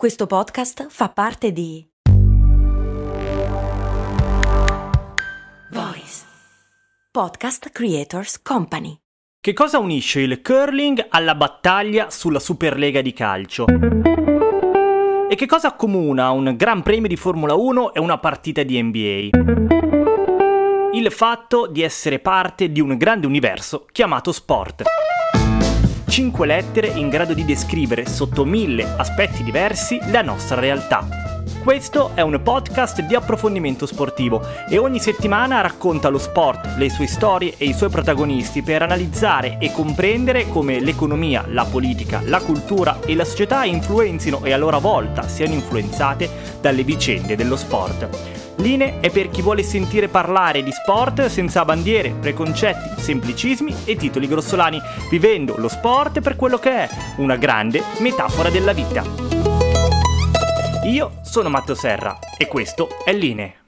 Questo podcast fa parte di Voice Podcast Creators Company. Che cosa unisce il curling alla battaglia sulla Superlega di calcio? E che cosa accomuna un Gran Premio di Formula 1 e una partita di NBA? Il fatto di essere parte di un grande universo chiamato sport. Cinque lettere in grado di descrivere sotto mille aspetti diversi la nostra realtà. Questo è un podcast di approfondimento sportivo e ogni settimana racconta lo sport, le sue storie e i suoi protagonisti per analizzare e comprendere come l'economia, la politica, la cultura e la società influenzino e a loro volta siano influenzate dalle vicende dello sport. Linee è per chi vuole sentire parlare di sport senza bandiere, preconcetti, semplicismi e titoli grossolani, vivendo lo sport per quello che è, una grande metafora della vita. Io sono Matteo Serra e questo è Linee.